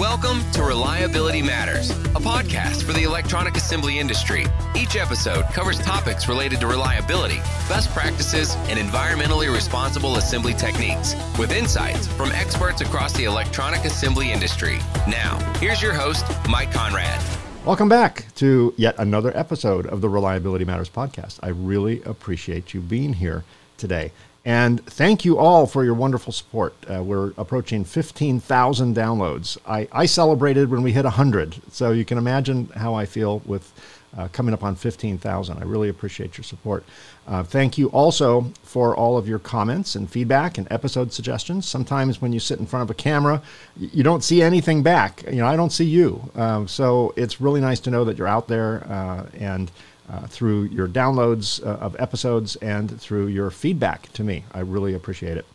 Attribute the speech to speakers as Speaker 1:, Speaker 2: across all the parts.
Speaker 1: Welcome to Reliability Matters, a podcast for the electronic assembly industry. Each episode covers topics related to reliability, best practices, and environmentally responsible assembly techniques with insights from experts across the electronic assembly industry. Now, here's your host, Mike Konrad.
Speaker 2: Welcome back to yet another episode of the Reliability Matters podcast. I really appreciate you being here today. And thank you all for your wonderful support. Uh, we're approaching 15,000 downloads. I, I, celebrated when we hit 100, so you can imagine how I feel with uh, coming up on 15,000. I really appreciate your support. Uh, thank you also for all of your comments and feedback and episode suggestions. Sometimes when you sit in front of a camera, you don't see anything back. You know, I don't see you. Um, so it's really nice to know that you're out there uh, and uh, through your downloads uh, of episodes and through your feedback to me. I really appreciate it.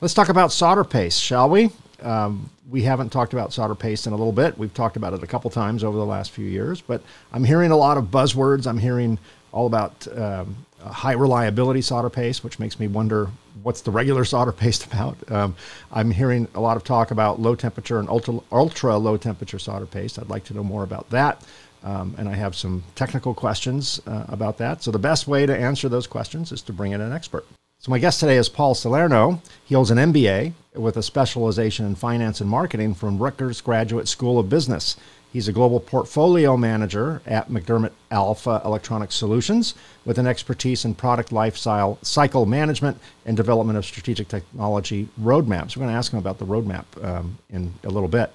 Speaker 2: Let's talk about solder paste, shall we? Um, we haven't talked about solder paste in a little bit. We've talked about it a couple times over the last few years, but I'm hearing a lot of buzzwords. I'm hearing all about um, high reliability solder paste, which makes me wonder what's the regular solder paste about. Um, I'm hearing a lot of talk about low temperature and ultra, ultra low temperature solder paste. I'd like to know more about that. Um, and I have some technical questions uh, about that. So, the best way to answer those questions is to bring in an expert. So, my guest today is Paul Salerno. He holds an MBA with a specialization in finance and marketing from Rutgers Graduate School of Business. He's a global portfolio manager at MacDermid Alpha Electronic Solutions with an expertise in product life cycle management and development of strategic technology roadmaps. We're going to ask him about the roadmap um, in a little bit.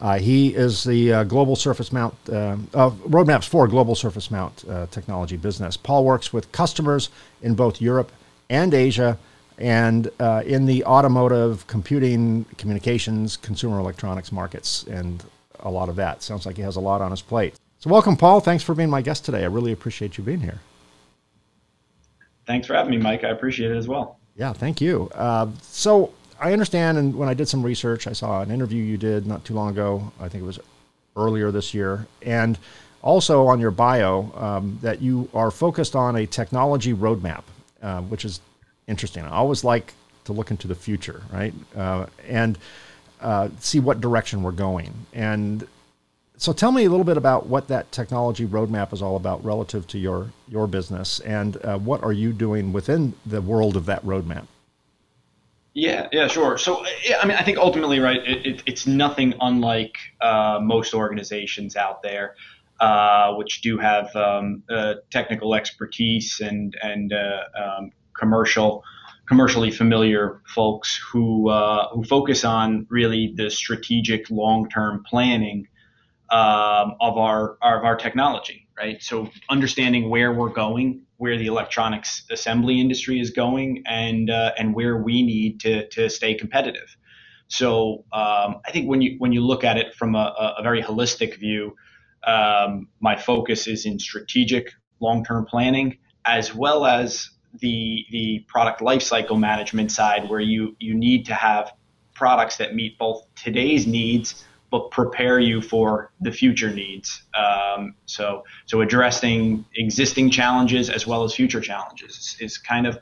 Speaker 2: Uh, he is the uh, global surface mount uh, roadmaps for global surface mount uh, technology business. Paul works with customers in both Europe and Asia, and uh, in the automotive, computing, communications, consumer electronics markets, and a lot of that. Sounds like he has a lot on his plate. So, welcome, Paul. Thanks for being my guest today. I really appreciate you being here.
Speaker 3: Thanks for having me, Mike. I appreciate it as well.
Speaker 2: Yeah, thank you. Uh, so, I understand, and when I did some research, I saw an interview you did not too long ago. I think it was earlier this year, and also on your bio um, that you are focused on a technology roadmap, uh, which is interesting. I always like to look into the future, right, uh, and uh, see what direction we're going. And so, tell me a little bit about what that technology roadmap is all about relative to your your business, and uh, what are you doing within the world of that roadmap.
Speaker 3: Yeah, yeah, sure. So, I mean, I think ultimately, right, it, it, it's nothing unlike uh, most organizations out there, uh, which do have um, uh, technical expertise and and uh, um, commercial, commercially familiar folks who uh, who focus on really the strategic long term planning um, of our of our technology, right? So, understanding where we're going where the electronics assembly industry is going and uh, and where we need to to stay competitive. So um, I think when you when you look at it from a, a very holistic view, um, my focus is in strategic long-term planning as well as the the product lifecycle management side, where you you need to have products that meet both today's needs but prepare you for the future needs. Um, so, so addressing existing challenges as well as future challenges is, kind of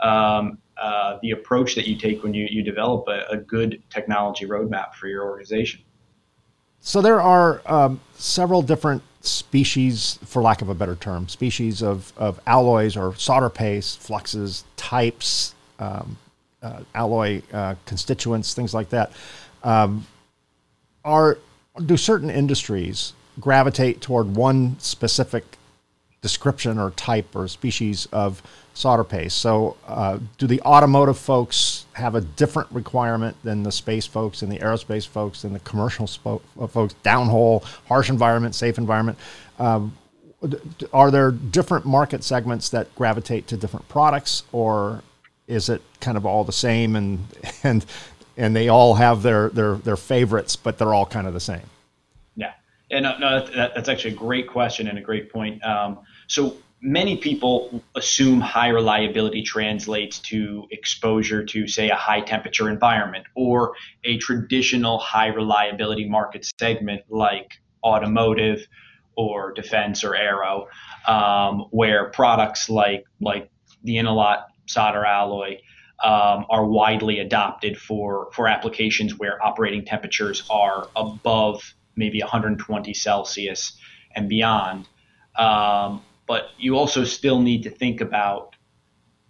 Speaker 3: um, uh, the approach that you take when you, you develop a, a, good technology roadmap for your organization.
Speaker 2: So there are um, several different species, for lack of a better term, species of, of alloys or solder paste, fluxes, types, um, uh, alloy uh, constituents, things like that. Um, are do certain industries gravitate toward one specific description or type or species of solder paste? So, uh, do the automotive folks have a different requirement than the space folks and the aerospace folks and the commercial spo- uh, folks? Downhole, harsh environment, safe environment. Um, are there different market segments that gravitate to different products, or is it kind of all the same and and and they all have their their their favorites, but they're all kind of the same.
Speaker 3: Yeah, and no, no that, that's actually a great question and a great point. Um, so many people assume high reliability translates to exposure to, say, a high temperature environment or a traditional high reliability market segment like automotive or defense or aero, um, where products like like the Innolot solder alloy um, are widely adopted for for applications where operating temperatures are above maybe 120 Celsius and beyond. Um, but you also still need to think about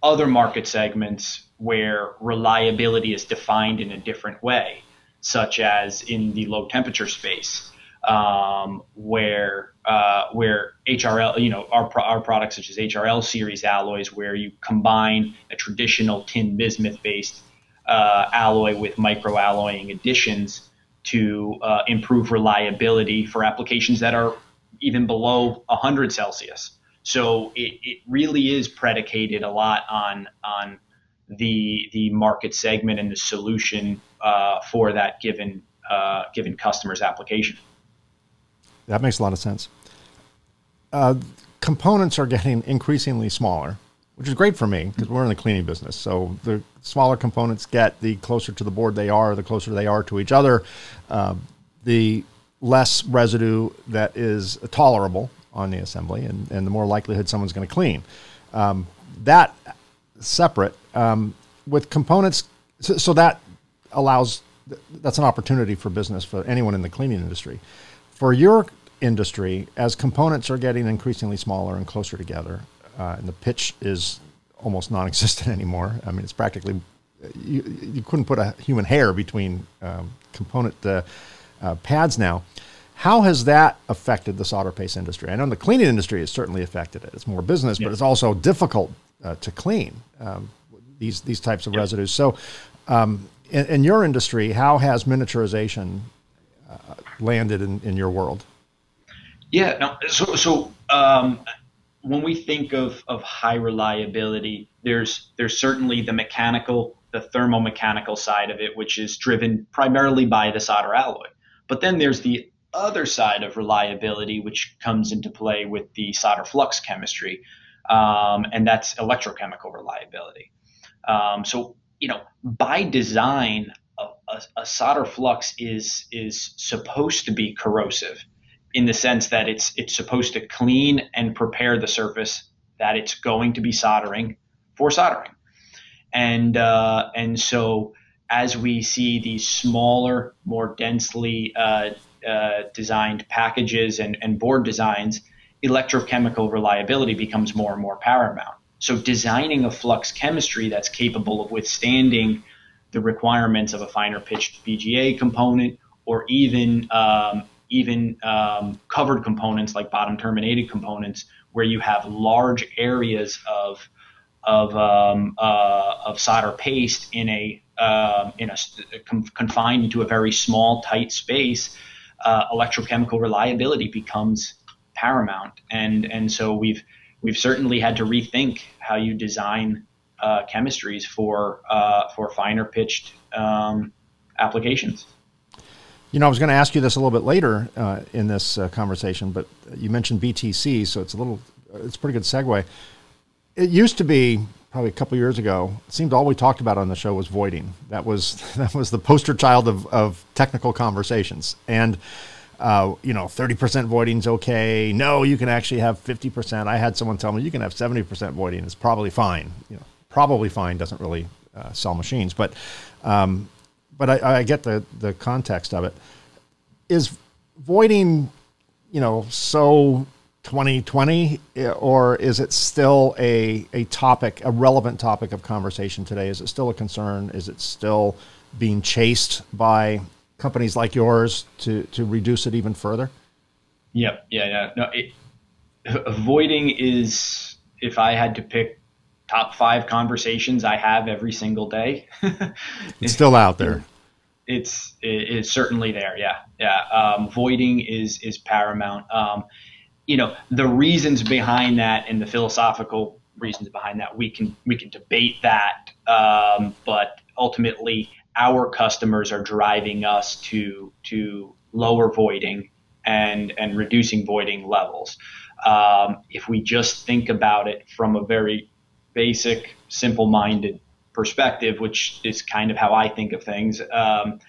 Speaker 3: other market segments where reliability is defined in a different way, such as in the low temperature space, um, where uh, where HRL, you know, our, our products such as HRL series alloys, where you combine a traditional tin bismuth based uh, alloy with microalloying additions to uh, improve reliability for applications that are even below 100 Celsius. So it, it really is predicated a lot on on the the market segment and the solution uh, for that given uh, given customer's application.
Speaker 2: That makes a lot of sense. Uh, components are getting increasingly smaller, which is great for me because we're in the cleaning business. So the smaller components get, the closer to the board they are, the closer they are to each other, uh, the less residue that is tolerable on the assembly, and, and the more likelihood someone's going to clean. Um, that separate um, with components, so, so that allows that's an opportunity for business for anyone in the cleaning industry. For your industry, as components are getting increasingly smaller and closer together, uh, and the pitch is almost non-existent anymore. I mean, it's practically you, you couldn't put a human hair between um, component uh, uh, pads now. How has that affected the solder paste industry? I know the cleaning industry has certainly affected it. It's more business, yeah. but it's also difficult uh, to clean um, these these types of yeah. residues. So, um, in, in, your industry, how has miniaturization uh, landed in, in your world?
Speaker 3: Yeah, no, so so um, when we think of, of high reliability, there's there's certainly the mechanical, the thermomechanical side of it, which is driven primarily by the solder alloy. But then there's the other side of reliability, which comes into play with the solder flux chemistry, um, and that's electrochemical reliability. Um, so, you know, by design, a, a, a, solder flux is is supposed to be corrosive, in the sense that it's it's supposed to clean and prepare the surface that it's going to be soldering for soldering, and uh, and so as we see these smaller, more densely uh, uh, designed packages and, and board designs, electrochemical reliability becomes more and more paramount. So designing a flux chemistry that's capable of withstanding the requirements of a finer pitched BGA component or even um, even um, covered components like bottom terminated components where you have large areas of of um, uh, of solder paste in a uh, in a confined into a very small tight space uh, electrochemical reliability becomes paramount. And and so we've we've certainly had to rethink how you design uh, chemistries for uh, for finer pitched um, applications.
Speaker 2: You know, I was going to ask you this a little bit later uh, in this uh, conversation, but you mentioned BTC, so it's a little, it's a pretty good segue. It used to be probably a couple years ago, it seemed all we talked about on the show was voiding. That was that was the poster child of, of technical conversations. And uh, you know, 30% voiding is okay. No, you can actually have 50%. I had someone tell me you can have 70% voiding. It's probably fine. You know, probably fine doesn't really uh, sell machines, but um, but I, I get the the context of it. Is voiding, you know, so 2020, or is it still a, a topic, a relevant topic of conversation today? Is it still a concern? Is it still being chased by companies like yours to, to reduce it even further?
Speaker 3: Yep. Yeah. Yeah. No, it, avoiding is, if I had to pick top five conversations I have every single day,
Speaker 2: it's still out there.
Speaker 3: It's, it's certainly there. Yeah. Yeah. Um, voiding is, is paramount. Um, you know the reasons behind that and the philosophical reasons behind that we can we can debate that um, but ultimately our customers are driving us to to lower voiding and and reducing voiding levels um, if we just think about it from a very basic simple minded perspective which is kind of how I think of things um,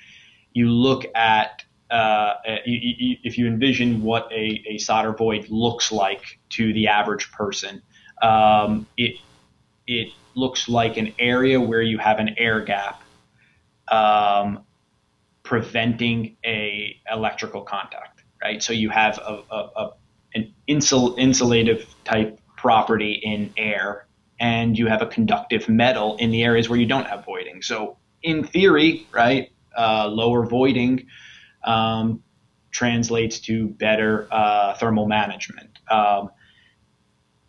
Speaker 3: you look at uh, if you envision what a, a, solder void looks like to the average person, um, it it looks like an area where you have an air gap um, preventing a electrical contact, right? So you have a, a, a an insul, insulative type property in air, and you have a conductive metal in the areas where you don't have voiding. So in theory, right, uh, lower voiding um, translates to better uh, thermal management. Um,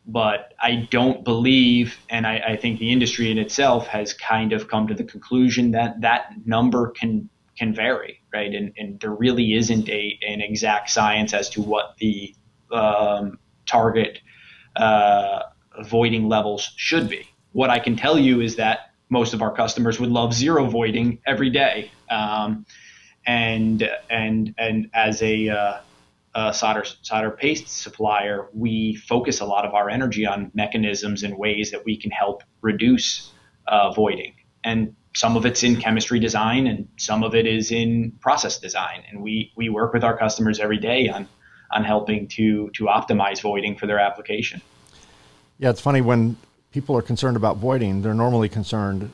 Speaker 3: but I don't believe, and I, I, think the industry in itself has kind of come to the conclusion that that number can can vary, right? And, and there really isn't a an exact science as to what the um, target uh, voiding levels should be. What I can tell you is that most of our customers would love zero voiding every day, um, and and and as a uh, uh, solder solder paste supplier, we focus a lot of our energy on mechanisms and ways that we can help reduce uh, voiding. And some of it's in chemistry design, and some of it is in process design. And we we work with our customers every day on on helping to to optimize voiding for their application.
Speaker 2: Yeah, it's funny when people are concerned about voiding, they're normally concerned,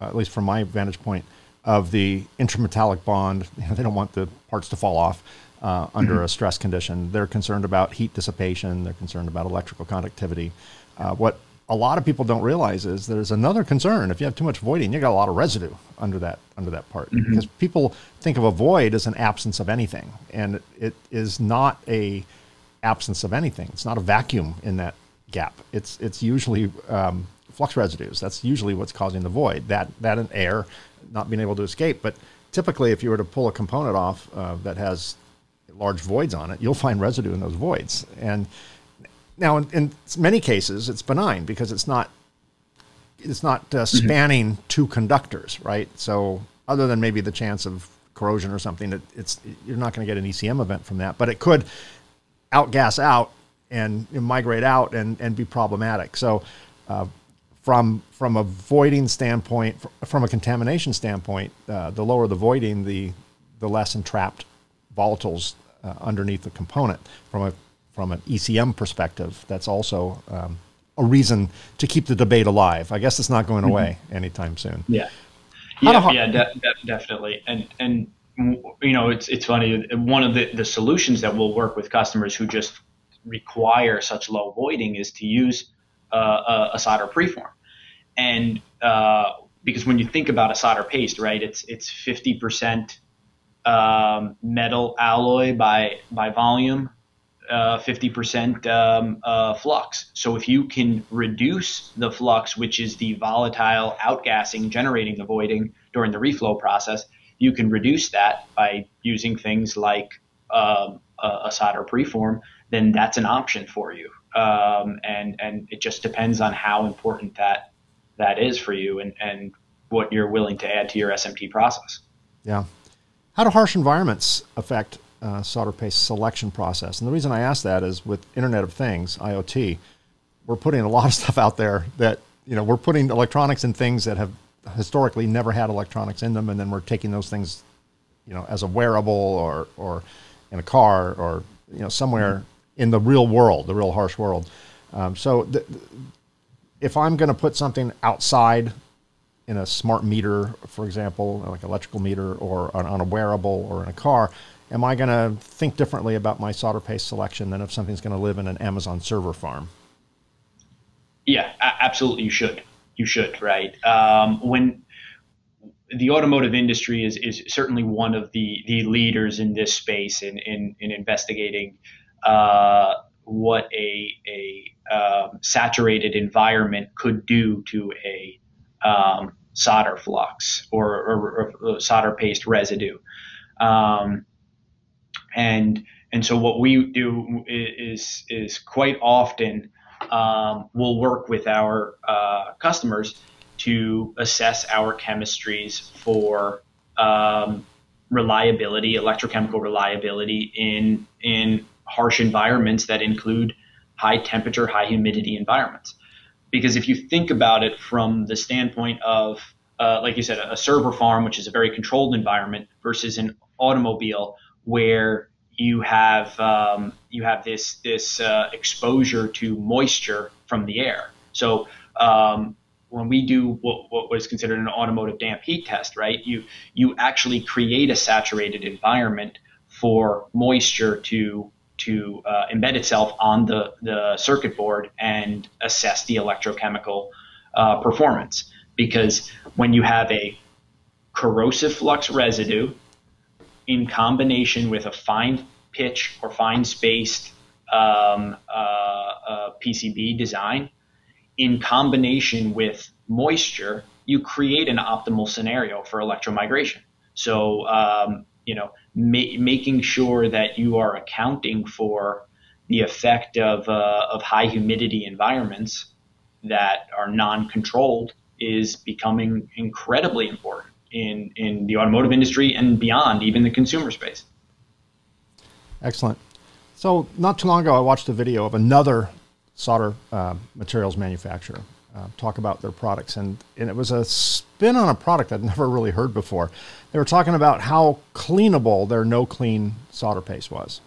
Speaker 2: at least from my vantage point, of the intermetallic bond. You know, they don't want the parts to fall off uh, under mm-hmm. a stress condition. They're concerned about heat dissipation. They're concerned about electrical conductivity. Uh, what a lot of people don't realize is there's another concern. If you have too much voiding, you got a lot of residue under that under that part. Mm-hmm. Because people think of a void as an absence of anything, and it is not a absence of anything. It's not a vacuum in that gap. It's it's usually um, flux residues. That's usually what's causing the void. That that and air not being able to escape. But typically, if you were to pull a component off uh, that has large voids on it, you'll find residue in those voids. And now, in, in many cases, it's benign because it's not it's not uh, mm-hmm. spanning mm-hmm. two conductors, right? So, other than maybe the chance of corrosion or something, it, it's you're not going to get an ECM event from that, but it could outgas out and migrate out and, and be problematic. So, uh, from from a voiding standpoint, from a contamination standpoint, uh, the lower the voiding, the the less entrapped volatiles uh, underneath the component. From a from an ECM perspective, that's also um, a reason to keep the debate alive. I guess it's not going mm-hmm. away mm-hmm. anytime soon.
Speaker 3: Yeah, yeah, yeah, de- de- definitely. And and you know, it's it's funny. One of the the solutions that will work with customers who just require such low voiding is to use uh, a, solder preform, and uh, because when you think about a solder paste, right, it's it's fifty percent um, metal alloy by by volume, uh, 50% um, uh, flux. So if you can reduce the flux, which is the volatile outgassing generating the voiding during the reflow process, you can reduce that by using things like um, a, a, solder preform. Then that's an option for you, um, and and it just depends on how important that that is for you and and what you're willing to add to your SMT process.
Speaker 2: Yeah, how do harsh environments affect uh, solder paste selection process? And the reason I ask that is with Internet of Things, IoT, we're putting a lot of stuff out there that, you know, we're putting electronics in things that have historically never had electronics in them, and then we're taking those things, you know, as a wearable or, or in a car or, you know, somewhere. In the real world, the real harsh world. Um, so th- if I'm going to put something outside in a smart meter, for example, like electrical meter, or on, on a wearable or in a car, am I going to think differently about my solder paste selection than if something's going to live in an Amazon server farm?
Speaker 3: Yeah, absolutely. You should. You should. Right. Um, when the automotive industry is, is certainly one of the, the leaders in this space in, in, in investigating uh, what a, a um, saturated environment could do to a um, solder flux or, or, or, solder paste residue. Um, and and so what we do is is quite often um, we'll work with our uh, customers to assess our chemistries for um, reliability, electrochemical reliability in in harsh environments that include high temperature, high humidity environments. Because if you think about it from the standpoint of, uh, like you said, a server farm, which is a very controlled environment, versus an automobile where you have um, you have this this uh, exposure to moisture from the air. So um, when we do what, what was considered an automotive damp heat test, right? You you actually create a saturated environment for moisture to to uh, embed itself on the, the circuit board and assess the electrochemical uh, performance. Because when you have a corrosive flux residue in combination with a fine pitch or fine spaced um, uh, uh PCB design, in combination with moisture, you create an optimal scenario for electromigration. So, um, you know, ma- making sure that you are accounting for the effect of, uh, of high humidity environments that are non-controlled is becoming incredibly important in, in the automotive industry and beyond, even the consumer space.
Speaker 2: Excellent. So, not too long ago, I watched a video of another solder uh, materials manufacturer uh, talk about their products. And, and it was a spin on a product I'd never really heard before. They were talking about how cleanable their no clean solder paste was.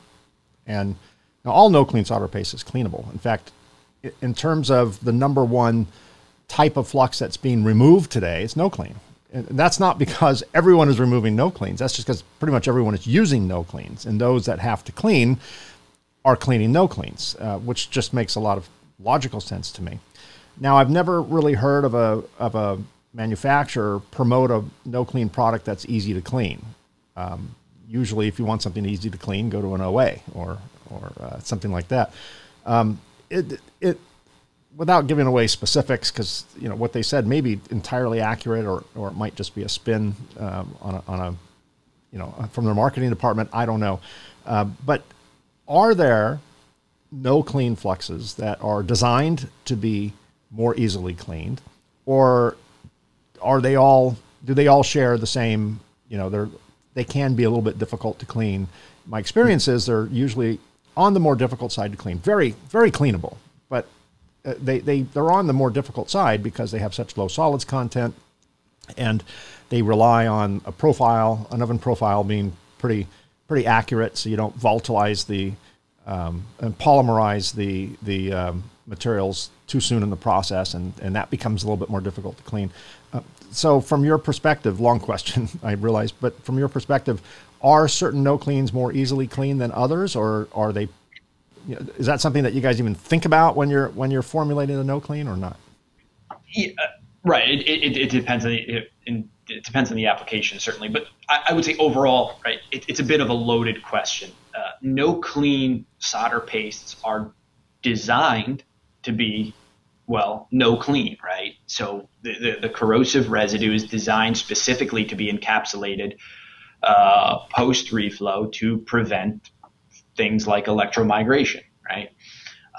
Speaker 2: And now all no clean solder paste is cleanable. In fact, in terms of the number one type of flux that's being removed today, it's no clean. And that's not because everyone is removing no cleans. That's just because pretty much everyone is using no cleans. And those that have to clean are cleaning no cleans, uh, which just makes a lot of logical sense to me. Now, I've never really heard of a of a manufacturer promote a no clean product that's easy to clean. Um, usually, if you want something easy to clean, go to an OA or or uh, something like that. Um, it it without giving away specifics, because you know what they said may be entirely accurate, or or it might just be a spin um, on a, on a you know from their marketing department. I don't know, uh, but are there no clean fluxes that are designed to be more easily cleaned, or are they all? Do they all share the same? You know, they're they can be a little bit difficult to clean. My experience is they're usually on the more difficult side to clean. Very very cleanable, but uh, they they they're on the more difficult side because they have such low solids content, and they rely on a profile, an oven profile being pretty pretty accurate, so you don't volatilize the um, and polymerize the the um, materials too soon in the process, and, and that becomes a little bit more difficult to clean. Uh, so, from your perspective, long question, I realize, but from your perspective, are certain no cleans more easily cleaned than others, or are they? You know, is that something that you guys even think about when you're when you're formulating a no clean or not?
Speaker 3: Yeah, right. It, it, it depends on the, it, it, depends on the application certainly, but I, I would say overall, right, it, it's a bit of a loaded question. Uh, no clean solder pastes are designed to be well, no clean, right? So the, the, the, corrosive residue is designed specifically to be encapsulated uh, post reflow to prevent things like electromigration, right?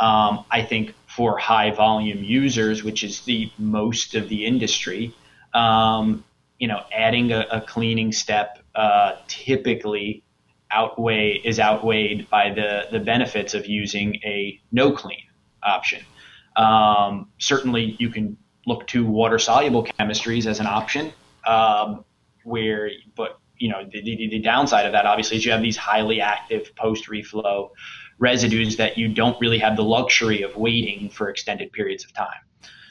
Speaker 3: Um, I think for high volume users, which is the most of the industry, um, you know, adding a, a cleaning step uh, typically outweigh is outweighed by the the benefits of using a no clean option. Um, certainly, you can look to water soluble chemistries as an option. Um, where, but you know, the, the, the, downside of that obviously is you have these highly active post reflow residues that you don't really have the luxury of waiting for extended periods of time.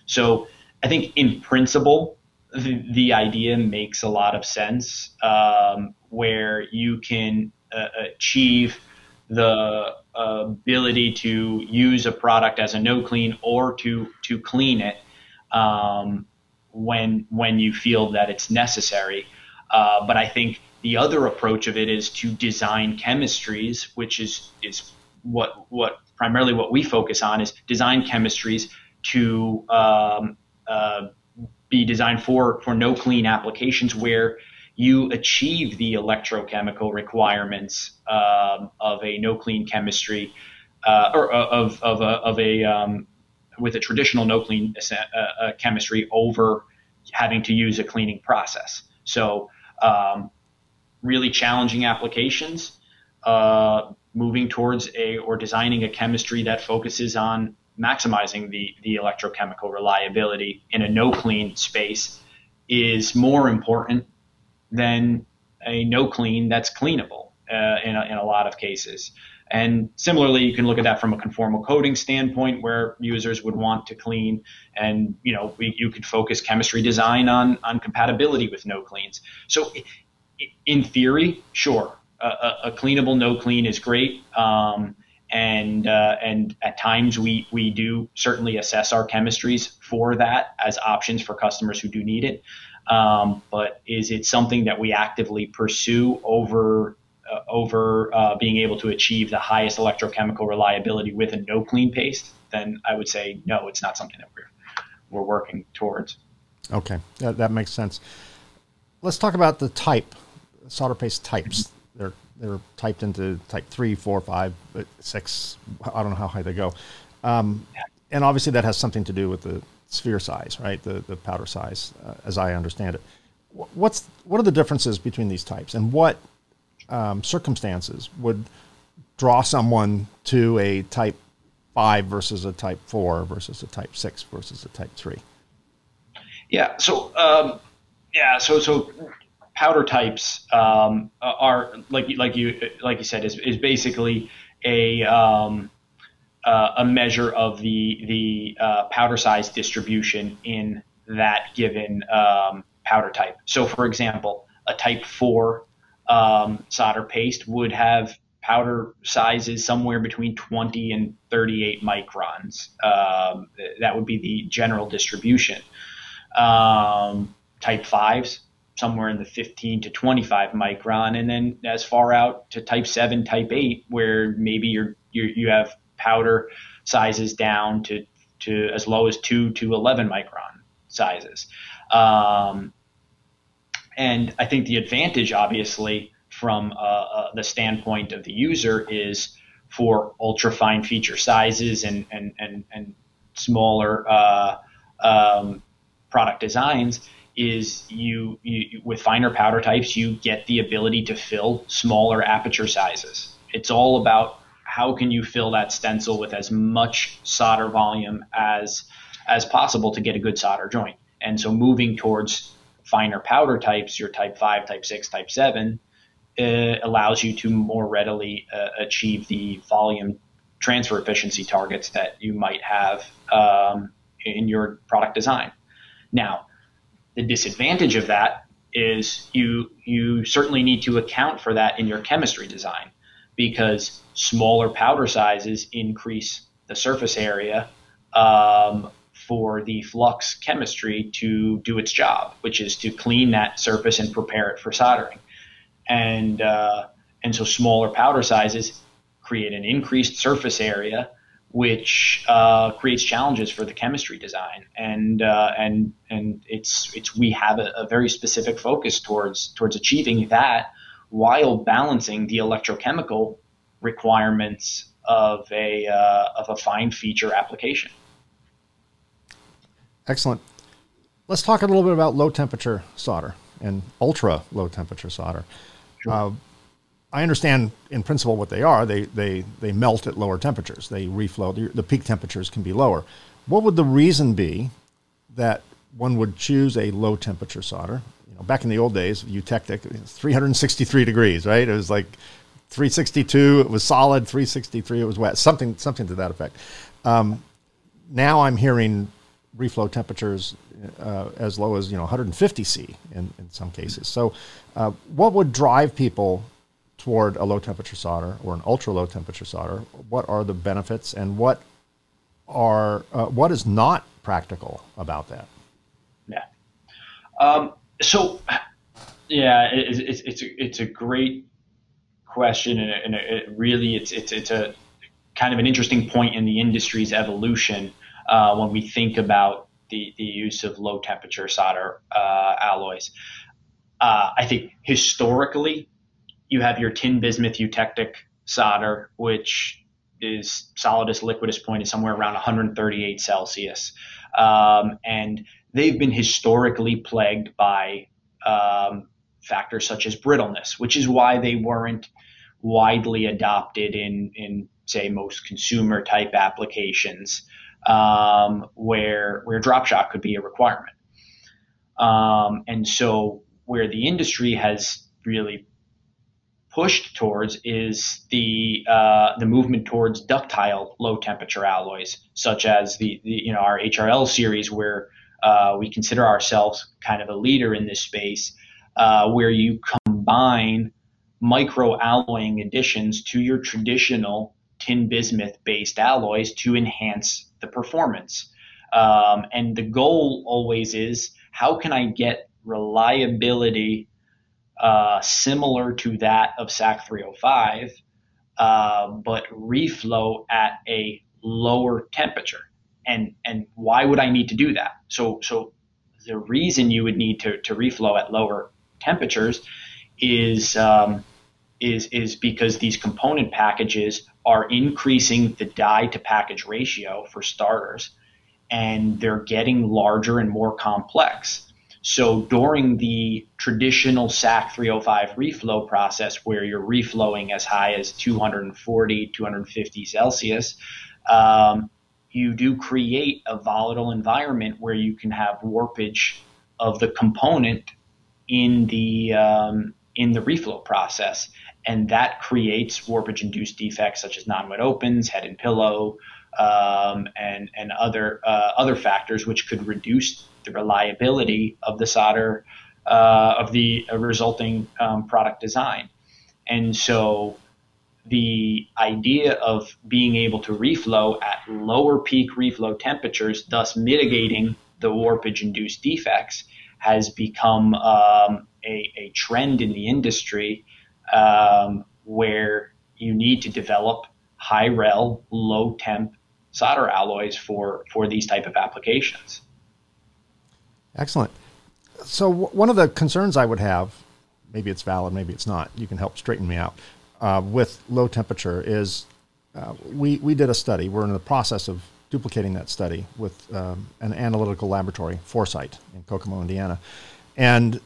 Speaker 3: So I think in principle, the, the idea makes a lot of sense um, where you can uh, achieve the ability to use a product as a no clean or to to clean it um, when when you feel that it's necessary. Uh, but I think the other approach of it is to design chemistries, which is is what what primarily what we focus on is design chemistries to um, uh, be designed for for no clean applications where you achieve the electrochemical requirements um, of a no clean chemistry uh, or uh, of, of a, of a um, with a traditional no clean uh, uh, chemistry over having to use a cleaning process. So um, really challenging applications, uh, moving towards a or designing a chemistry that focuses on maximizing the, the electrochemical reliability in a no clean space is more important than a no clean that's cleanable uh, in, a, in a lot of cases. And similarly, you can look at that from a conformal coating standpoint, where users would want to clean, and you know we, you could focus chemistry design on on compatibility with no cleans. So, in theory, sure, a, a cleanable no clean is great. Um, and uh, and at times we we do certainly assess our chemistries for that as options for customers who do need it. Um, but is it something that we actively pursue over uh, over uh, being able to achieve the highest electrochemical reliability with a no clean paste, then I would say no, it's not something that we're we're working towards.
Speaker 2: Okay, that, that makes sense. Let's talk about the type solder paste types. They're they're typed into type three, four, five, six. I don't know how high they go, um, and obviously that has something to do with the sphere size, right? The the powder size, uh, as I understand it. What's what are the differences between these types, and what um, circumstances would draw someone to a type 5 versus a type 4 versus a type 6 versus a type 3
Speaker 3: yeah so um, yeah so so powder types um, are like like you like you said is, is basically a um, uh, a measure of the the uh, powder size distribution in that given um, powder type. So, for example, a type four um, solder paste would have powder sizes somewhere between 20 and 38 microns. Um, that would be the general distribution. Um, type 5s, somewhere in the 15 to 25 micron, and then as far out to type 7, type 8, where maybe you're, you're you have powder sizes down to, to as low as 2 to 11 micron sizes. Um, and I think the advantage, obviously, from uh, uh, the standpoint of the user is for ultra fine feature sizes and, and, and, and smaller uh, um, product designs is you, you with finer powder types you get the ability to fill smaller aperture sizes it's all about how can you fill that stencil with as much solder volume as as possible to get a good solder joint and so moving towards finer powder types, your type 5, type 6, type 7, uh, allows you to more readily uh, achieve the volume transfer efficiency targets that you might have um, in your product design. Now, the disadvantage of that is you you certainly need to account for that in your chemistry design because smaller powder sizes increase the surface area um, for the flux chemistry to do its job, which is to clean that surface and prepare it for soldering. And uh, and so smaller powder sizes create an increased surface area, which uh, creates challenges for the chemistry design. And uh, and and it's it's we have a, a very specific focus towards towards achieving that while balancing the electrochemical requirements of a uh, of a fine feature application.
Speaker 2: Excellent. Let's talk a little bit about low temperature solder and ultra low temperature solder. Sure. Uh, I understand in principle what they are. They, they, they melt at lower temperatures. They reflow. The, the peak temperatures can be lower. What would the reason be that one would choose a low temperature solder? You know, back in the old days, eutectic, 363 degrees, right? It was like 362, it was solid. 363, it was wet. Something, something to that effect. Um, now I'm hearing reflow temperatures uh, as low as you know 150 C in, in some cases. So, uh, what would drive people toward a low temperature solder or an ultra low temperature solder? What are the benefits, and what are uh, what is not practical about that?
Speaker 3: Yeah. Um, so, yeah, it, it's it's a, it's a great question, and, and it really it's it's it's a kind of an interesting point in the industry's evolution uh, when we think about the, the use of low temperature solder uh, alloys. Uh, I think historically, you have your tin bismuth eutectic solder, which is solidus liquidus point is somewhere around 138 Celsius. Um, and they've been historically plagued by um, factors such as brittleness, which is why they weren't widely adopted in, in say, most consumer type applications um, where where drop shock could be a requirement. Um, and so where the industry has really pushed towards is the uh, the movement towards ductile low temperature alloys, such as the, the you know our HRL series, where uh, we consider ourselves kind of a leader in this space, uh, where you combine micro alloying additions to your traditional tin bismuth based alloys to enhance the performance. Um, and the goal always is how can I get reliability uh, similar to that of SAC 305, uh, but reflow at a lower temperature. And and why would I need to do that? So so the reason you would need to, to reflow at lower temperatures is um, is is because these component packages are increasing the die to package ratio for starters, and they're getting larger and more complex. So during the traditional SAC 305 reflow process, where you're reflowing as high as 240, 250 Celsius, um, you do create a volatile environment where you can have warpage of the component in the um, in the reflow process, and that creates warpage-induced defects such as non-wet opens, head and pillow, um, and and other uh, other factors which could reduce the reliability of the solder uh, of the resulting um, product design. And so the idea of being able to reflow at lower peak reflow temperatures, thus mitigating the warpage induced defects, has become um, a, a, trend in the industry um, where you need to develop high rel, low temp solder alloys for, for these type of applications.
Speaker 2: Excellent. So w- one of the concerns I would have, maybe it's valid, maybe it's not. You can help straighten me out. Uh, with low temperature is uh, we we did a study. We're in the process of duplicating that study with um, an analytical laboratory, Foresite, in Kokomo, Indiana, and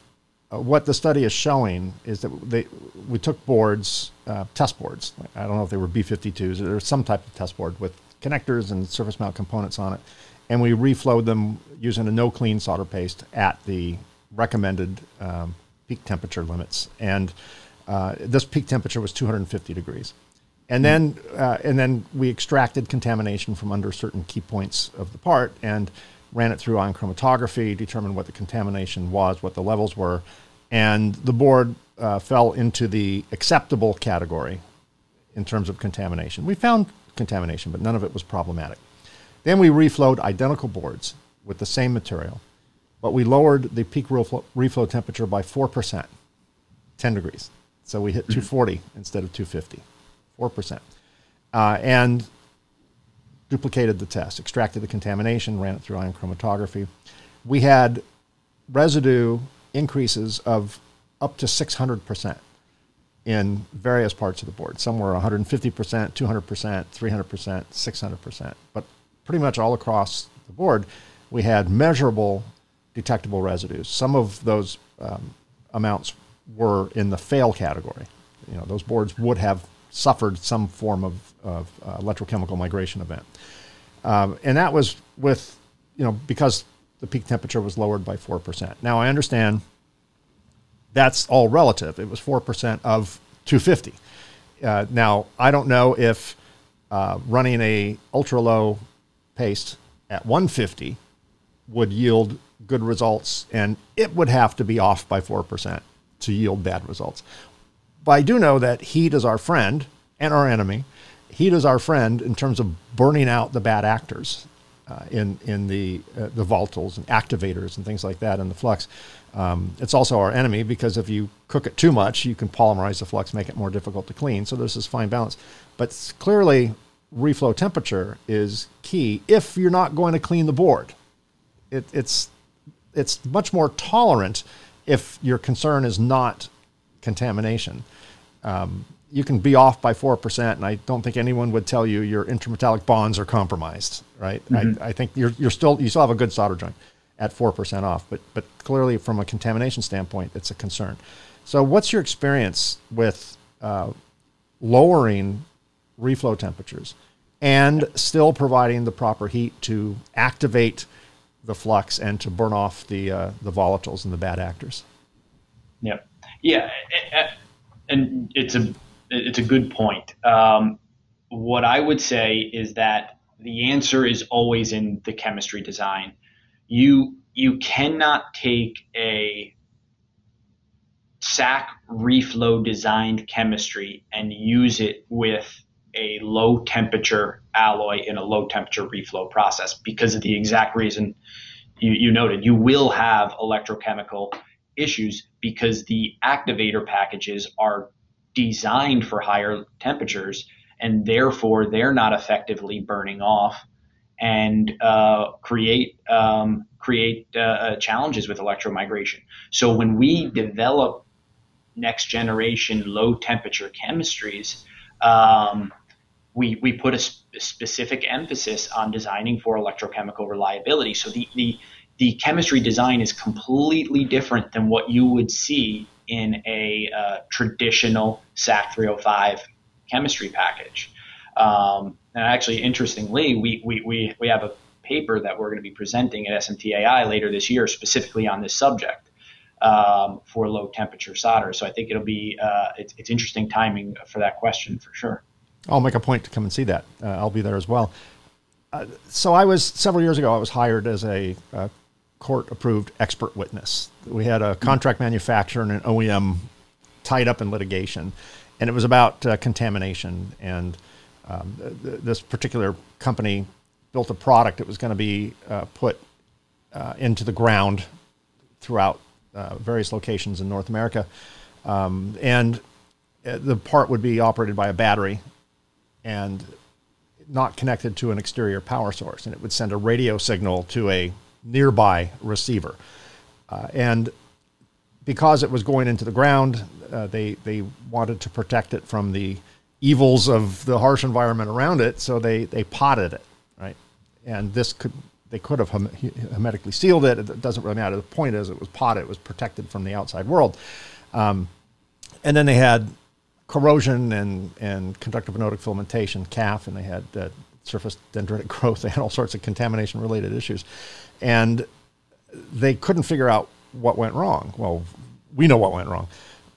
Speaker 2: uh, what the study is showing is that they we took boards, uh, test boards. I don't know if they were B52s or some type of test board with connectors and surface mount components on it and we reflowed them using a no clean solder paste at the recommended um, peak temperature limits. And uh, this peak temperature was 250 degrees. And then, uh, and then we extracted contamination from under certain key points of the part and ran it through ion chromatography, determined what the contamination was, what the levels were, and the board uh, fell into the acceptable category in terms of contamination. We found contamination, but none of it was problematic. Then we reflowed identical boards with the same material, but we lowered the peak reflow, reflow temperature by 4%, 10 degrees. So we hit mm-hmm. 240 instead of 250, 4%. Uh, and duplicated the test, extracted the contamination, ran it through ion chromatography. We had residue increases of up to 600% in various parts of the board. Some were 150%, 200%, 300%, 600%. But pretty much all across the board, we had measurable detectable residues. Some of those um, amounts were in the fail category. You know, those boards would have suffered some form of, of uh, electrochemical migration event. Um, and that was with, you know, because the peak temperature was lowered by 4%. Now, I understand that's all relative. It was 4% of 250. Uh, now, I don't know if uh, running a ultra low paste at 150 would yield good results, and it would have to be off by 4% to yield bad results. But I do know that heat is our friend and our enemy. Heat is our friend in terms of burning out the bad actors uh, in, in the, uh, the volatiles and activators and things like that in the flux. Um, it's also our enemy because if you cook it too much, you can polymerize the flux, make it more difficult to clean. So there's this fine balance. But clearly, reflow temperature is key if you're not going to clean the board. It, it's, it's much more tolerant if your concern is not contamination. Um, you can be off by 4%, and I don't think anyone would tell you your intermetallic bonds are compromised, right? Mm-hmm. I, I, think you're, you're still, you still have a good solder joint at 4% off, but, but clearly from a contamination standpoint, it's a concern. So what's your experience with uh, lowering reflow temperatures and still providing the proper heat to activate the flux and to burn off the uh, the volatiles and the bad actors.
Speaker 3: Yeah, yeah. and it's a it's a good point. Um, what I would say is that the answer is always in the chemistry design. You you cannot take a SAC reflow designed chemistry and use it with a low temperature alloy in a low temperature reflow process because of the exact reason you, you noted. You will have electrochemical issues because the activator packages are designed for higher temperatures and therefore they're not effectively burning off and uh, create um, create uh, uh challenges with electromigration. So when we develop next generation low temperature chemistries, um, we, we put a, sp- specific emphasis on designing for electrochemical reliability. So the, the, the chemistry design is completely different than what you would see in a uh, traditional SAC 305 chemistry package. Um, and actually, interestingly, we, we, we, we have a paper that we're going to be presenting at SMTAI later this year specifically on this subject um, for low temperature solder. So I think it'll be uh, it's, it's interesting timing for that question for sure.
Speaker 2: I'll make a point to come and see that. Uh, I'll be there as well. Uh, so I was several years ago. I was hired as a, court-approved expert witness. We had a contract manufacturer and an OEM tied up in litigation, and it was about uh, contamination. And um, th- this particular company built a product that was going to be uh, put uh, into the ground throughout various locations in North America, um, and the part would be operated by a battery and not connected to an exterior power source, and it would send a radio signal to a nearby receiver. Uh, and because it was going into the ground, uh, they they wanted to protect it from the evils of the harsh environment around it, so they they potted it, right? And this could they could have hermetically sealed it. It doesn't really matter. The point is, it was potted. It was protected from the outside world. Um, and then they had corrosion and, and conductive anodic filamentation, CAF, and they had uh, surface dendritic growth. They had all sorts of contamination related issues. And they couldn't figure out what went wrong. Well, we know what went wrong.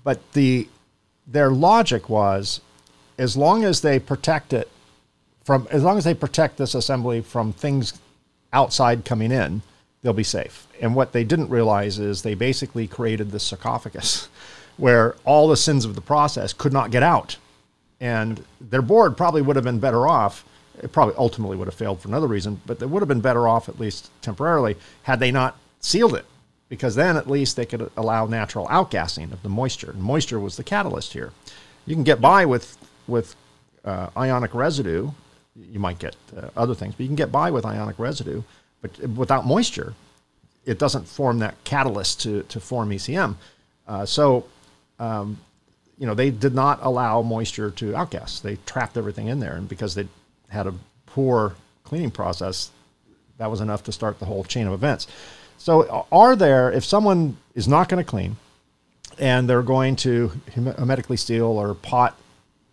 Speaker 2: But the their logic was as long as they protect it from as long as they protect this assembly from things outside coming in, they'll be safe. And what they didn't realize is they basically created this sarcophagus where all the sins of the process could not get out. And their board probably would have been better off. It probably ultimately would have failed for another reason, but they would have been better off, at least temporarily, had they not sealed it. Because then at least they could allow natural outgassing of the moisture. And moisture was the catalyst here. You can get by with, with uh, ionic residue. You might get uh, other things, but you can get by with ionic residue. But without moisture, it doesn't form that catalyst to, to form ECM. Uh, so um, you know, they did not allow moisture to outgas. They trapped everything in there, and because they had a poor cleaning process, that was enough to start the whole chain of events. So, are there, if someone is not going to clean and they're going to hermetically seal or pot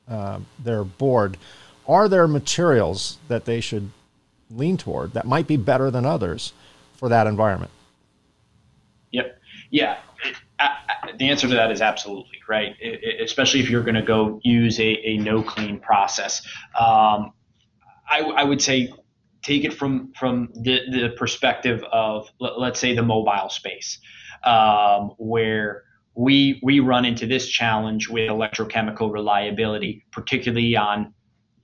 Speaker 2: uh, their board, are there materials that they should lean toward that might be better than others for that environment?
Speaker 3: Yep. Yeah the answer to that is absolutely right, it, especially if you're going to go use a, a no clean process. Um, I, I, would say take it from from the, the perspective of let, us say the mobile space, um, where we we run into this challenge with electrochemical reliability, particularly on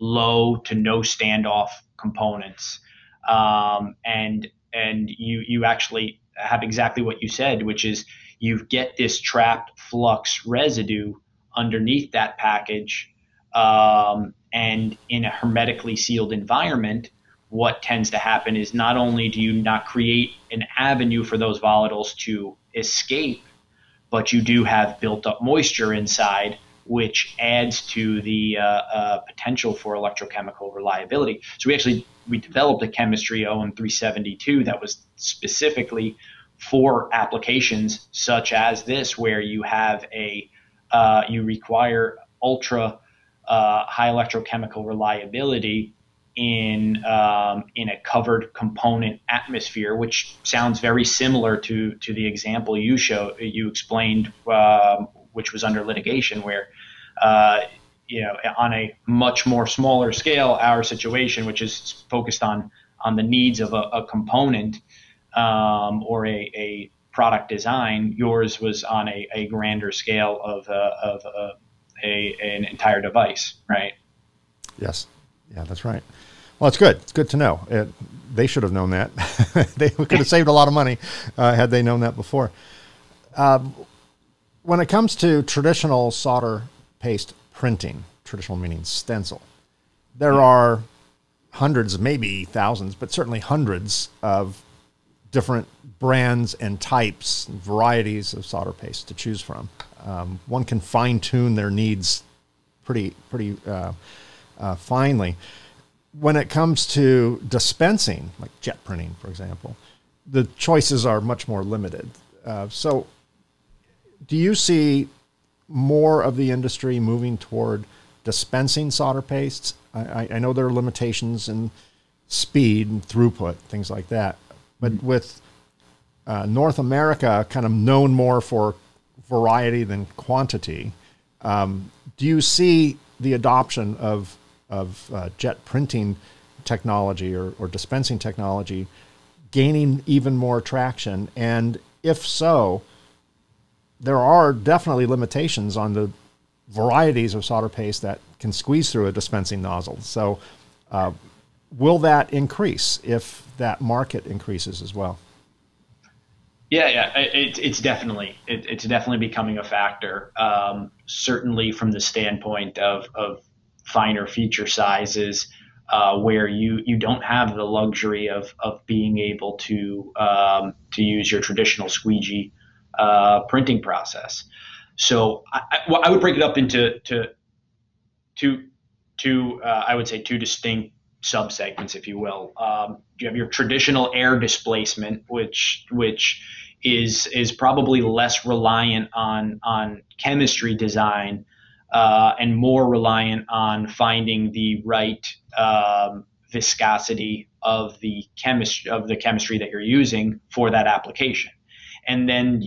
Speaker 3: low to no standoff components, um, and and you you actually have exactly what you said, which is you get this trapped flux residue underneath that package. Um, and in a hermetically sealed environment, what tends to happen is not only do you not create an avenue for those volatiles to escape, but you do have built up moisture inside, which adds to the uh, uh, potential for electrochemical reliability. So we actually we developed a chemistry OM372 that was specifically for applications such as this, where you have a uh, you require ultra uh, high electrochemical reliability in um, in a covered component atmosphere, which sounds very similar to to the example you show you explained um, which was under litigation, where uh, you know on a much more smaller scale, our situation, which is focused on on the needs of a, a component um, or a, a, product design, yours was on a, a grander scale of, uh, of uh, a, an entire device, right?
Speaker 2: Yes. Yeah, that's right. Well, it's good. It's good to know. It, they should have known that. they could have saved a lot of money uh, had they known that before. Um, when it comes to traditional solder paste printing, traditional meaning stencil, there are hundreds, maybe thousands, but certainly hundreds of different brands and types, varieties of solder paste to choose from. Um, one can fine tune their needs pretty pretty uh, uh, finely. When it comes to dispensing, like jet printing, for example, the choices are much more limited. Uh, so, do you see more of the industry moving toward dispensing solder pastes? I, I know there are limitations in speed and throughput, things like that. But with uh, North America kind of known more for variety than quantity, um, do you see the adoption of, of uh, jet printing technology or, or dispensing technology gaining even more traction? And if so, there are definitely limitations on the varieties of solder paste that can squeeze through a dispensing nozzle. So, uh, will that increase if that market increases as well?
Speaker 3: Yeah, yeah, it, it's definitely it, it's definitely becoming a factor. Um, certainly, from the standpoint of, of finer feature sizes, uh, where you you don't have the luxury of of being able to um, to use your traditional squeegee uh, printing process. So I, I, well, I, would break it up into to two two uh, I would say two distinct subsegments, if you will. Um, you have your traditional air displacement, which which is is probably less reliant on on chemistry design uh, and more reliant on finding the right um, viscosity of the chemistry of the chemistry that you're using for that application. And then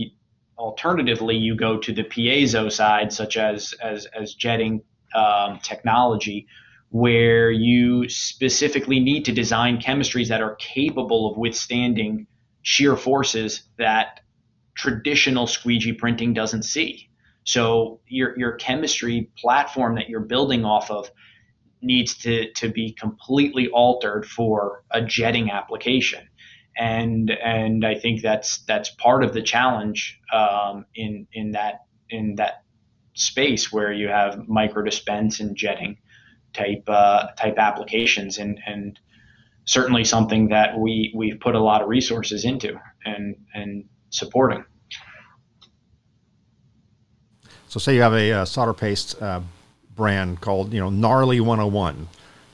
Speaker 3: alternatively, you go to the piezo side, such as as as jetting um, technology, where you specifically need to design chemistries that are capable of withstanding shear forces that traditional squeegee printing doesn't see. So your your chemistry platform that you're building off of needs to, to be completely altered for a jetting application. And and I think that's that's part of the challenge um, in in that in that space where you have micro dispense and jetting type uh, type applications and and certainly something that we we've put a lot of resources into and and supporting.
Speaker 2: So say you have a, uh, solder paste uh, brand called you know Gnarly 101.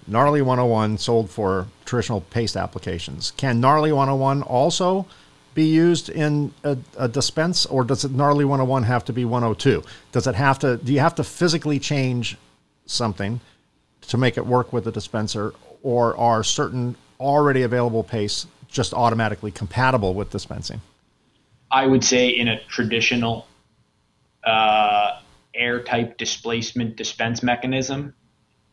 Speaker 2: Gnarly 101 sold for traditional paste applications. Can Gnarly 101 also be used in a, a, dispense, or does it Gnarly 101 have to be 102? Does it have to? Do you have to physically change something to make it work with the dispenser, or are certain already available pastes just automatically compatible with dispensing?
Speaker 3: I would say in a traditional uh, air type displacement dispense mechanism,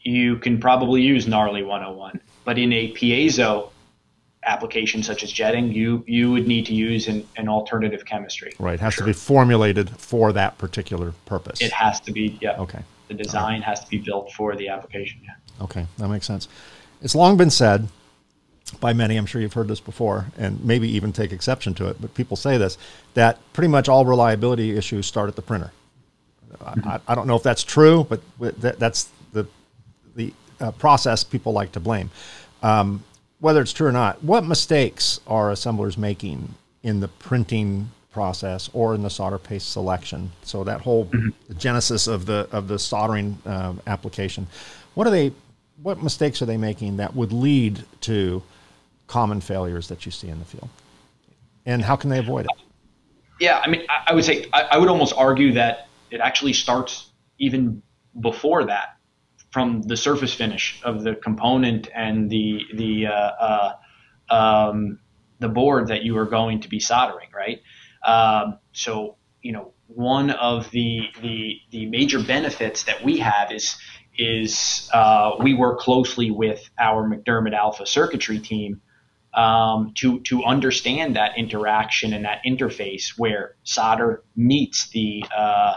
Speaker 3: you can probably use gnarly 101. But in a piezo application such as jetting, you you would need to use an, an alternative chemistry.
Speaker 2: Right, it has sure. to be formulated for that particular purpose.
Speaker 3: It has to be, yeah.
Speaker 2: Okay.
Speaker 3: The design has to be built for the application. Yeah.
Speaker 2: Okay, that makes sense. It's long been said by many, I'm sure you've heard this before, and maybe even take exception to it, but people say this that pretty much all reliability issues start at the printer. I, I, don't know if that's true, but that, that's the the uh, process people like to blame. Um, whether it's true or not, what mistakes are assemblers making in the printing process or in the solder paste selection? So that whole mm-hmm. genesis of the of the soldering uh, application, what are they? What mistakes are they making that would lead to common failures that you see in the field, and how can they avoid it?
Speaker 3: Yeah, I mean, I, I would say I, I would almost argue that it actually starts even before that from the surface finish of the component and the the uh, uh, um, the board that you are going to be soldering, right? Um, so you know one of the the the major benefits that we have is is uh, we work closely with our MacDermid Alpha circuitry team um, to to understand that interaction and that interface where solder meets the uh,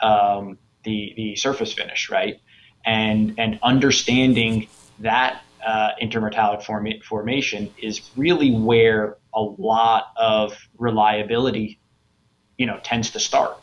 Speaker 3: um, the the surface finish, right? And and understanding that uh, intermetallic form- formation is really where a lot of reliability, you know, tends to start.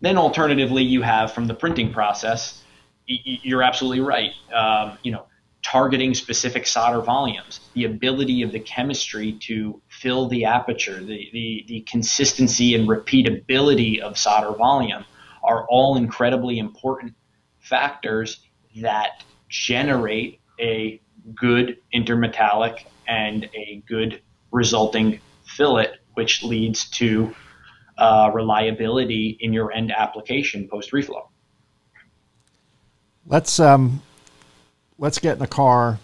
Speaker 3: Then alternatively, you have from the printing process, you're absolutely right. Um, you know, targeting specific solder volumes, the ability of the chemistry to fill the aperture, the, the, the consistency and repeatability of solder volume are all incredibly important factors that generate a good intermetallic and a good resulting fillet, which leads to uh, reliability in your end application post reflow.
Speaker 2: Let's um, let's get in the car,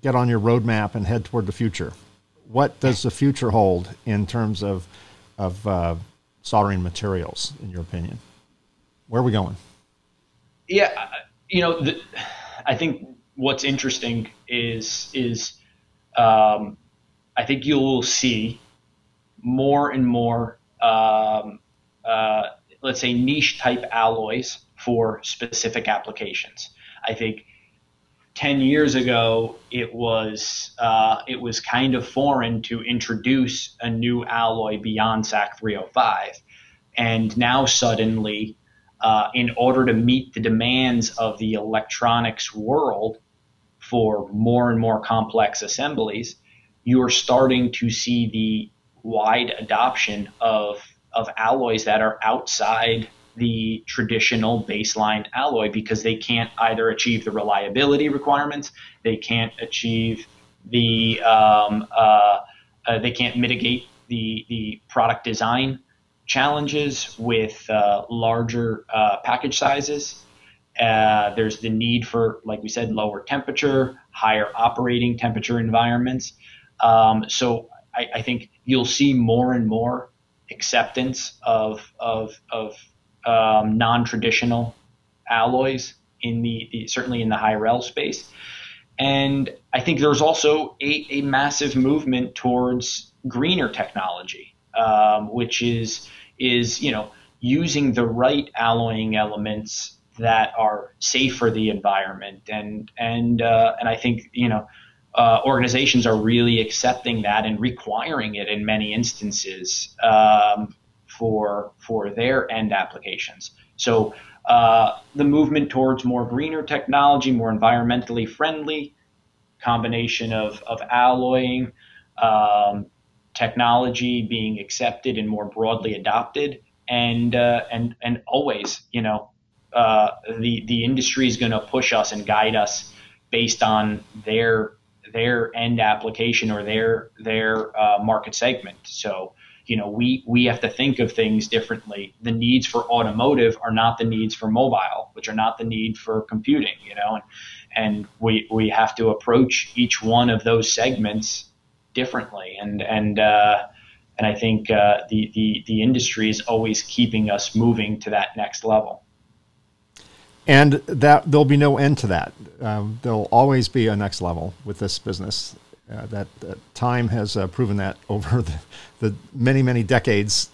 Speaker 2: get on your roadmap, and head toward the future. What does the future hold in terms of of uh, soldering materials, in your opinion? Where are we going?
Speaker 3: Yeah, you know, the, I think what's interesting is is um, I think you'll see more and more, um, uh, let's say, niche type alloys for specific applications. I think 10 years ago it was uh, it was kind of foreign to introduce a new alloy beyond SAC 305 and now suddenly uh, in order to meet the demands of the electronics world for more and more complex assemblies you are starting to see the wide adoption of of alloys that are outside the traditional baseline alloy because they can't either achieve the reliability requirements, they can't achieve the, um, uh, uh, they can't mitigate the, the product design challenges with uh, larger uh, package sizes. Uh, there's the need for, like we said, lower temperature, higher operating temperature environments. Um, so I, I think you'll see more and more acceptance of, of, of um, non-traditional alloys in the, the, certainly in the high rel space. And I think there's also a, a massive movement towards greener technology, um, which is is you know using the right alloying elements that are safe for the environment and and uh, and I think you know uh, organizations are really accepting that and requiring it in many instances um, for for their end applications. So uh, the movement towards more greener technology, more environmentally friendly, combination of of alloying um, technology being accepted and more broadly adopted, and uh, and and always, you know, uh, the the industry is going to push us and guide us based on their their end application or their their uh, market segment. So you know we we have to think of things differently. The needs for automotive are not the needs for mobile which are not the need for computing you know and and we we have to approach each one of those segments differently. And and uh, and I think uh, the, the the industry is always keeping us moving to that next level
Speaker 2: and that there'll be no end to that um, there'll always be a next level with this business uh, that, that, time has uh, proven that over the, the, many, many decades.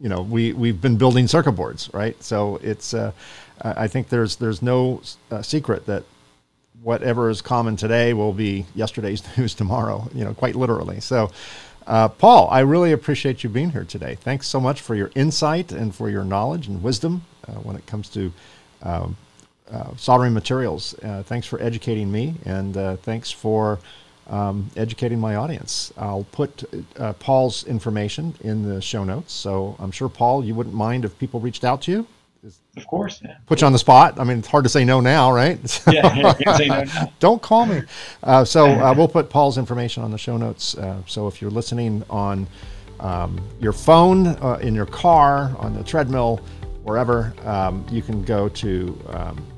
Speaker 2: You know, we, we've been building circuit boards, right? So it's, uh, I think there's, there's no uh, secret that whatever is common today will be yesterday's news tomorrow, you know, quite literally. So, uh, Paul, I really appreciate you being here today. Thanks so much for your insight and for your knowledge and wisdom uh, when it comes to um, soldering materials. thanks for educating me, and thanks for um, educating my audience. I'll put uh, Paul's information in the show notes. So I'm sure, Paul, you wouldn't mind if people reached out to you?
Speaker 3: Of course. Yeah.
Speaker 2: Put you on the spot. I mean, it's hard to say no now, right?
Speaker 3: yeah, say no now.
Speaker 2: Don't call me. Uh, so uh, we'll put Paul's information on the show notes. Uh, so if you're listening on um, your phone, uh, in your car, on the treadmill, wherever, um, you can go to um, uh,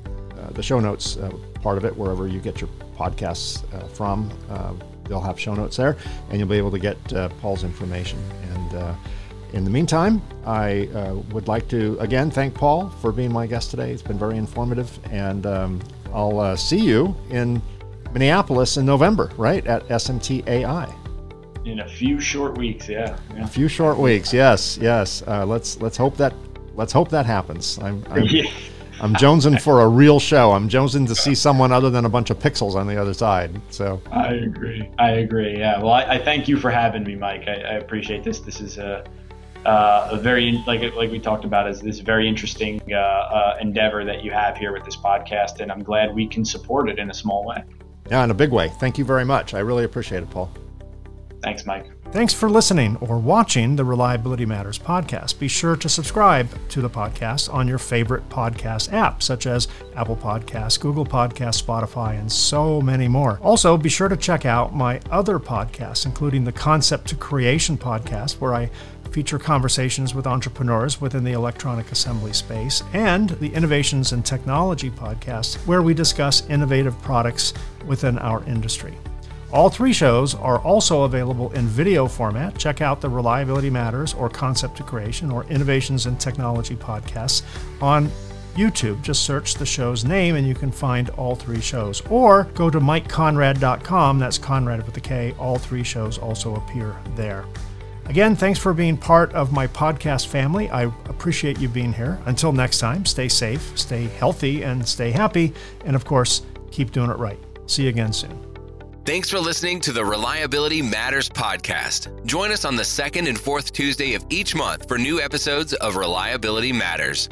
Speaker 2: the show notes part of it, wherever you get your podcasts uh, from. Uh, they'll have show notes there, and you'll be able to get uh, Paul's information. And in the meantime, I uh, would like to again thank Paul for being my guest today. It's been very informative, and um, I'll uh, see you in Minneapolis in November, right at SMT
Speaker 3: In a few short weeks, yeah. yeah.
Speaker 2: A few short weeks, yes, yes. Uh, let's let's hope that let's hope that happens. I'm I'm, yeah. I'm jonesing for a real show. I'm jonesing to see someone other than a bunch of pixels on the other side. So
Speaker 3: I agree. I agree. Yeah. Well, I, I thank you for having me, Mike. I, I appreciate this. This is a uh, a very like like we talked about is this very interesting uh, uh, endeavor that you have here with this podcast, and I'm glad we can support it in a small way.
Speaker 2: Yeah, in a big way. Thank you very much. I really appreciate it, Paul.
Speaker 3: Thanks, Mike.
Speaker 2: Thanks for listening or watching the Reliability Matters podcast. Be sure to subscribe to the podcast on your favorite podcast app, such as Apple Podcasts, Google Podcasts, Spotify, and so many more. Also, be sure to check out my other podcasts, including the Concept to Creation podcast, where I feature conversations with entrepreneurs within the electronic assembly space, and the Innovations in Technology podcast, where we discuss innovative products within our industry. All three shows are also available in video format. Check out the Reliability Matters or Concept to Creation or Innovations in Technology podcasts on YouTube. Just search the show's name and you can find all three shows. Or go to mikekonrad.com, that's Konrad with a K. All three shows also appear there. Again, thanks for being part of my podcast family. I appreciate you being here. Until next time, stay safe, stay healthy, and stay happy. And of course, keep doing it right. See you again soon.
Speaker 1: Thanks for listening to the Reliability Matters podcast. Join us on the second and fourth Tuesday of each month for new episodes of Reliability Matters.